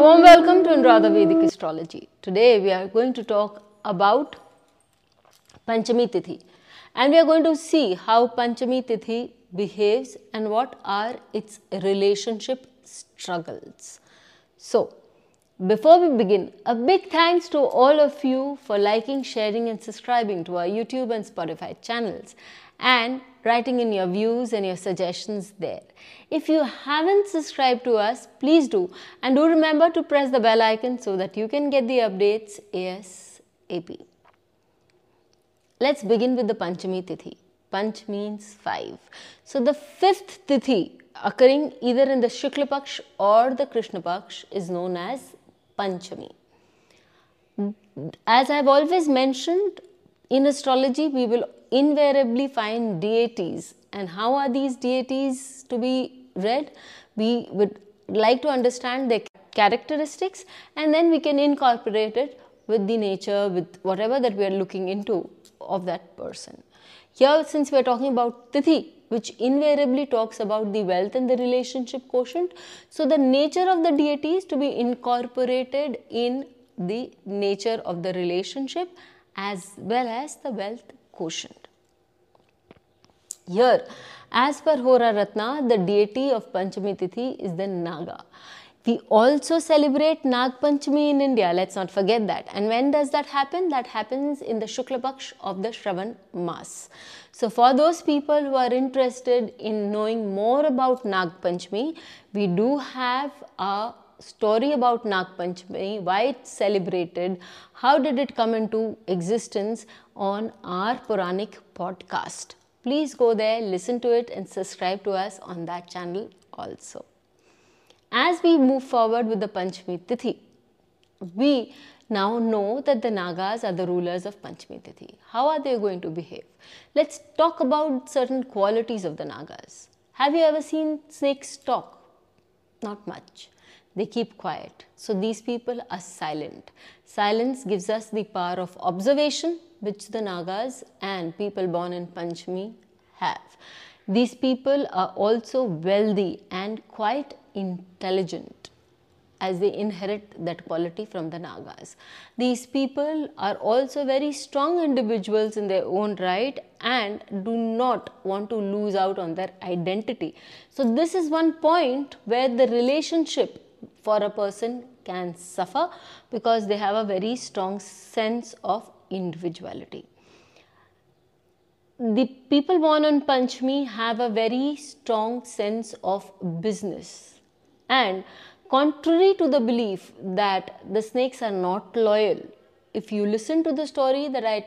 Warm welcome to Anuradha Vedic Astrology. Today we are going to talk about Panchami Tithi and we are going to see how Panchami Tithi behaves and what are its relationship struggles. So, before we begin, a big thanks to all of you for liking, sharing, and subscribing to our YouTube and Spotify channels and writing in your views and your suggestions there. If you haven't subscribed to us, please do and do remember to press the bell icon so that you can get the updates ASAP. Let's begin with the Panchami Tithi. Panch means five. So the fifth Tithi occurring either in the Shukla Paksh or the Krishna Paksh is known as Panchami. As I've always mentioned, in astrology we will invariably find deities. And how are these deities to be read? We would like to understand their characteristics and then we can incorporate it with the nature, with whatever that we are looking into of that person. Here, since we are talking about Tithi, which invariably talks about the wealth and the relationship quotient, so the nature of the deity is to be incorporated in the nature of the relationship as well as the wealth quotient. Here, as per Hora Ratna, the deity of Panchami Tithi is the Naga. We also celebrate Nag Panchami in India, let's not forget that. And when does that happen? That happens in the Shukla Paksh of the Shravan Mas. So, for those people who are interested in knowing more about Nag Panchami, we do have a story about Nag Panchami, why it's celebrated, how did it come into existence on our Puranic podcast. Please go there, listen to it and subscribe to us on that channel also. As we move forward with the Panchami Tithi, we now know that the Nagas are the rulers of Panchami Tithi. How are they going to behave? Let's talk about certain qualities of the Nagas. Have you ever seen snakes talk? Not much. They keep quiet. So these people are silent. Silence gives us the power of observation, which the Nagas and people born in Panchmi have. These people are also wealthy and quite intelligent as they inherit that quality from the Nagas. These people are also very strong individuals in their own right and do not want to lose out on their identity. So, this is one point where the relationship for a person can suffer because they have a very strong sense of individuality. The people born on Panchmi have a very strong sense of business and contrary to the belief that the snakes are not loyal, if you listen to the story that I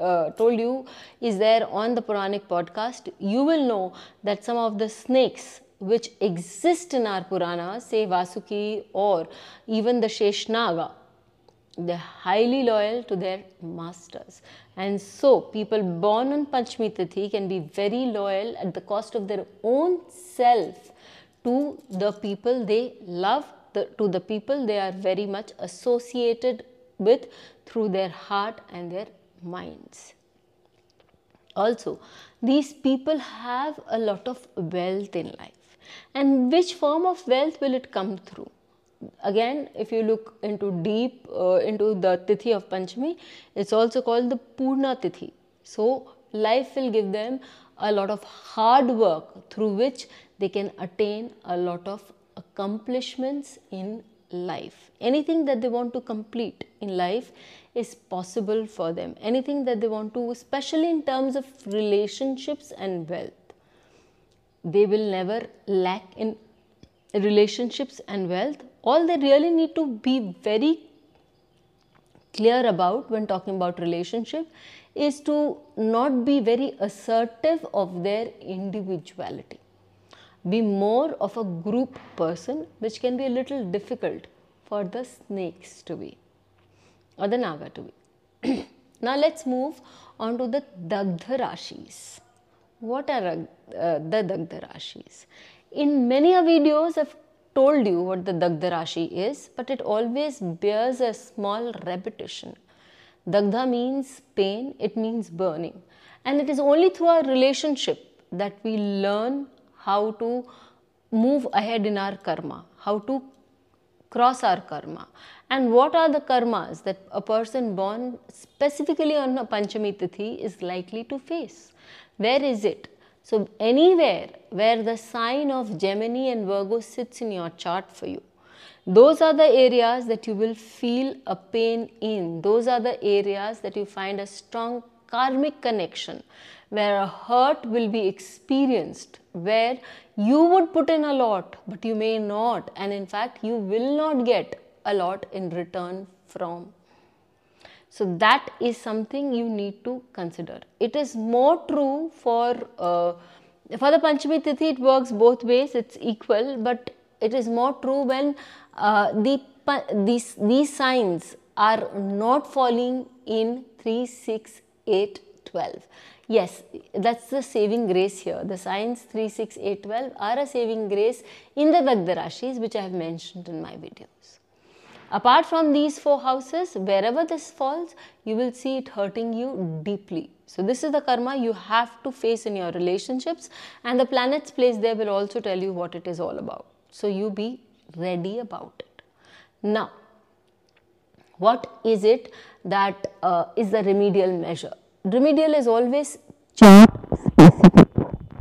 uh, told you is there on the Puranic podcast, you will know that some of the snakes which exist in our Puranas, say Vasuki or even the Sheshnaga, they're highly loyal to their masters. And so, people born on Panchami Tithi can be very loyal at the cost of their own self to the people they love, the, to the people they are very much associated with through their heart and their minds. Also, these people have a lot of wealth in life. And which form of wealth will it come through? again if you look into deep uh, into the tithi of panchami it's also called the purna tithi. So life will give them a lot of hard work through which they can attain a lot of accomplishments in life. Anything that they want to complete in life is possible for them. Anything that they want to especially in terms of relationships and wealth they will never lack in relationships and wealth. All they really need to be very clear about when talking about relationship is to not be very assertive of their individuality. Be more of a group person which can be a little difficult for the snakes to be or the naga to be. Now let's move on to the dagdha rashis what are uh, the dagdha rashis in many videos i've told you what the Dagdha Rashi is, but it always bears a small repetition. Dagdha means pain, it means burning. And it is only through our relationship that we learn how to move ahead in our karma, how to cross our karma. And what are the karmas that a person born specifically on a Panchami Tithi is likely to face? Where is it? So, anywhere where the sign of Gemini and Virgo sits in your chart for you, those are the areas that you will feel a pain in. Those are the areas that you find a strong karmic connection where a hurt will be experienced, where you would put in a lot, but you may not, and in fact, you will not get a lot in return from. So, that is something you need to consider. It is more true for uh, for the Panchami Tithi, it works both ways, it's equal, but it is more true when uh, the, these, these signs are not falling in 3, 6, 8, 12. Yes, that's the saving grace here. The signs 3, 6, 8, 12 are a saving grace in the Rashis which I have mentioned in my videos. Apart from these four houses, wherever this falls, you will see it hurting you deeply. So this is the karma you have to face in your relationships and the planets place there will also tell you what it is all about. So you be ready about it. Now, what is it that uh, is the remedial measure? Remedial is always.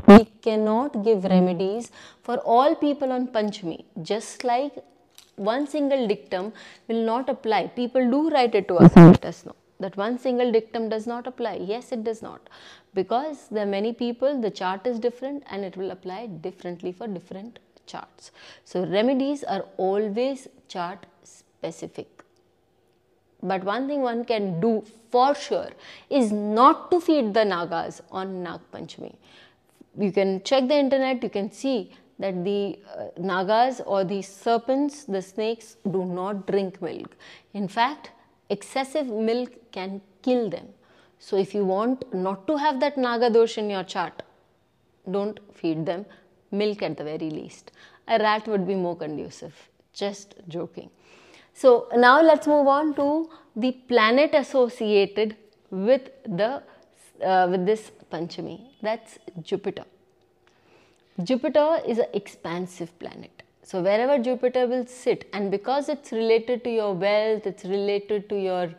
We cannot give remedies for all people on Panchami, just like one single dictum will not apply. People do write it to us and let us know that one single dictum does not apply. Yes, it does not. Because there are many people, the chart is different and it will apply differently for different charts. So, remedies are always chart specific. But one thing one can do for sure is not to feed the Nagas on Nag Panchami. You can check the internet, you can see that the uh, Nagas or the serpents, the snakes do not drink milk. In fact, excessive milk can kill them. So, if you want not to have that Naga dosh in your chart, don't feed them milk at the very least. A rat would be more conducive. Just joking. So now let's move on to the planet associated with the uh, with this Panchami. That's Jupiter. Jupiter is an expansive planet. So wherever Jupiter will sit and because it's related to your wealth, it's related to your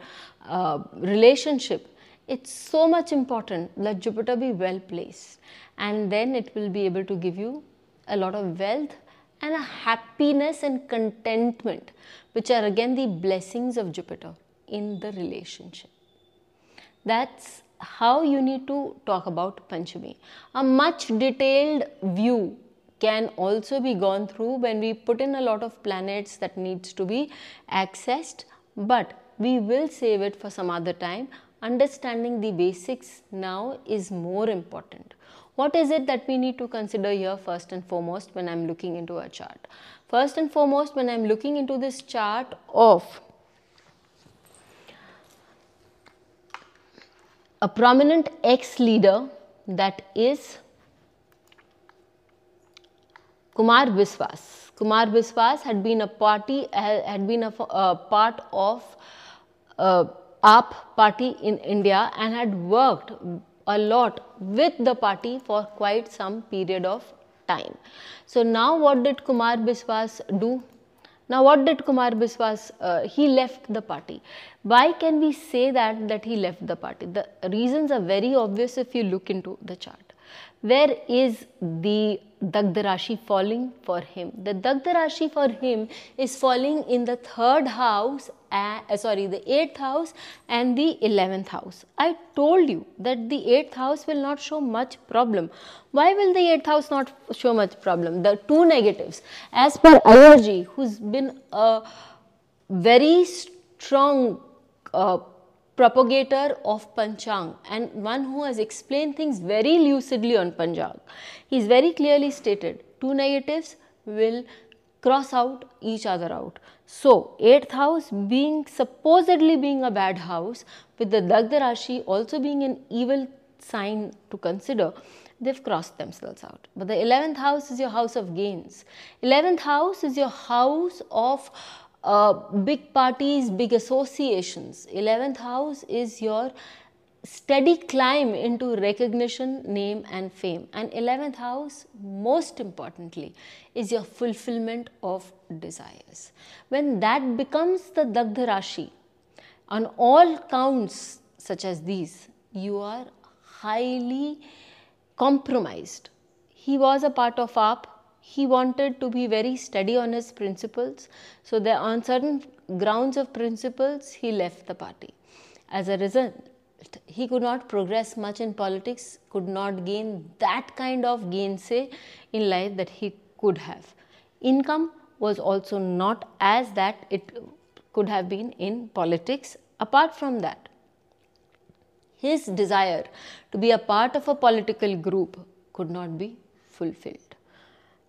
uh, relationship, it's so much important that Jupiter be well placed and then it will be able to give you a lot of wealth and a happiness and contentment which are again the blessings of Jupiter in the relationship. That's how you need to talk about Panchami. A much detailed view can also be gone through when we put in a lot of planets that needs to be accessed but we will save it for some other time. Understanding the basics now is more important. What is it that we need to consider here first and foremost when I am looking into a chart? First and foremost when I am looking into this chart of a prominent ex-leader that is Kumar Biswas. Kumar Biswas had been a party, had been a, a part of uh, AAP party in India and had worked a lot with the party for quite some period of time. So now what did Kumar Biswas do? Now what did Kumar Biswas, uh, he left the party. Why can we say that, that he left the party? The reasons are very obvious if you look into the chart. Where is the Dagda Rashi falling for him? The Dagda Rashi for him is falling in the third house uh, sorry the 8th house and the 11th house. I told you that the 8th house will not show much problem. Why will the 8th house not show much problem? The two negatives as per Ayurji who's been a very strong uh, propagator of Panchang and one who has explained things very lucidly on Panchang. He's very clearly stated two negatives will cross out each other out. So, 8th house being supposedly being a bad house with the Dagda Rashi also being an evil sign to consider, they've crossed themselves out. But the 11th house is your house of gains. 11th house is your house of uh, big parties, big associations. 11th house is your steady climb into recognition, name, and fame. And 11th house, most importantly, is your fulfillment of desires. When that becomes the Dagdha Rashi, on all counts such as these, you are highly compromised. He was a part of AAP. He wanted to be very steady on his principles. So, there, on certain grounds of principles, he left the party. As a result, he could not progress much in politics, could not gain that kind of gainsay in life that he could have. Income was also not as that it could have been in politics. Apart from that, his desire to be a part of a political group could not be fulfilled.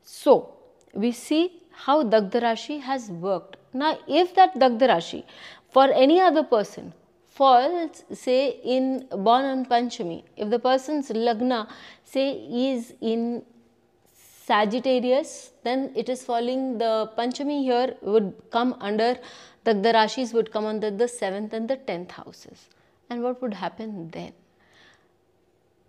So, we see how Dagdarashi has worked. Now, if that Dagdarashi for any other person falls say in born on Panchami, if the person's Lagna say is in Sagittarius, then it is falling the Panchami here would come under the, the Rashis would come under the 7th and the 10th houses. And what would happen then?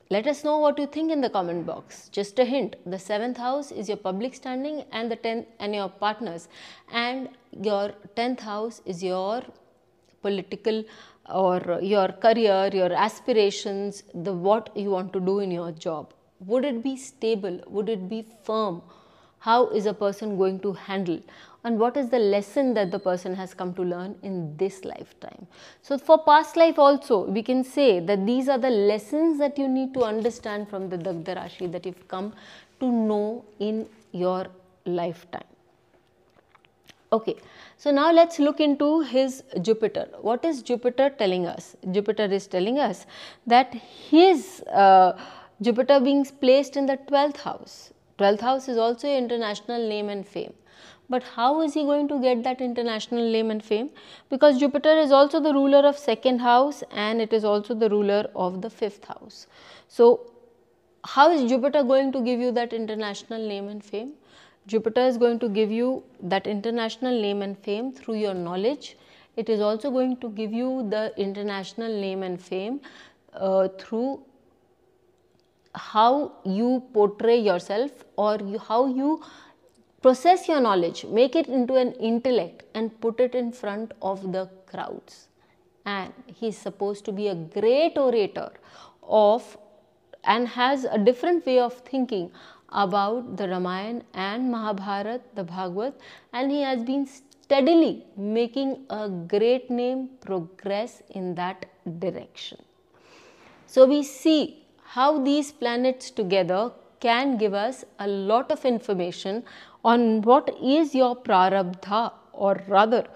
Let us know what you think in the comment box. Just a hint, the 7th house is your public standing and the 10th and your partners and your 10th house is your political or your career, your aspirations, the what you want to do in your job. Would it be stable? Would it be firm? How is a person going to handle? And what is the lesson that the person has come to learn in this lifetime? So, for past life also, we can say that these are the lessons that you need to understand from the Dagda Rashi that you've come to know in your lifetime. Okay, so now let's look into his Jupiter. What is Jupiter telling us? Jupiter is telling us that his uh, Jupiter being placed in the 12th house. 12th house is also international name and fame. But how is he going to get that international name and fame? Because Jupiter is also the ruler of second house and it is also the ruler of the fifth house. So, how is Jupiter going to give you that international name and fame? Jupiter is going to give you that international name and fame through your knowledge. It is also going to give you the international name and fame uh, through how you portray yourself or you, how you process your knowledge, make it into an intellect and put it in front of the crowds. And he is supposed to be a great orator of and has a different way of thinking about the Ramayana and Mahabharat, the Bhagavad, and he has been steadily making a great name progress in that direction. So, we see how these planets together can give us a lot of information on what is your prarabdha or rather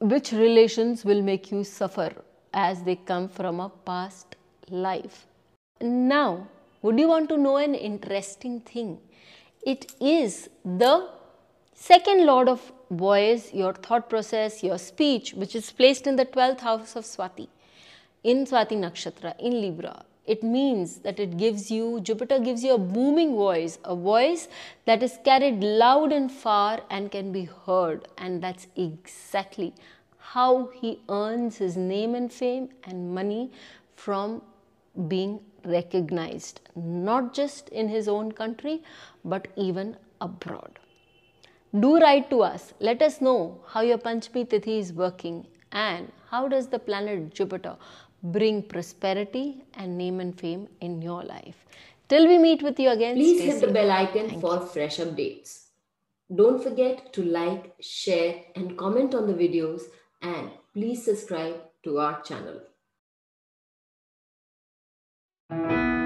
which relations will make you suffer as they come from a past life. Now, would you want to know an interesting thing? It is the second lord of voice, your thought process, your speech, which is placed in the 12th house of Swati, in Swati Nakshatra, in Libra. It means that it gives you, Jupiter gives you a booming voice, a voice that is carried loud and far and can be heard. And that's exactly how he earns his name and fame and money from being recognized not just in his own country but even abroad. Do write to us. Let us know how your Panchami Tithi is working and how does the planet Jupiter bring prosperity and name and fame in your life. Till we meet with you again, please hit the bell icon Thank for you. fresh updates. Don't forget to like, share, and comment on the videos, and please subscribe to our channel. Thank you.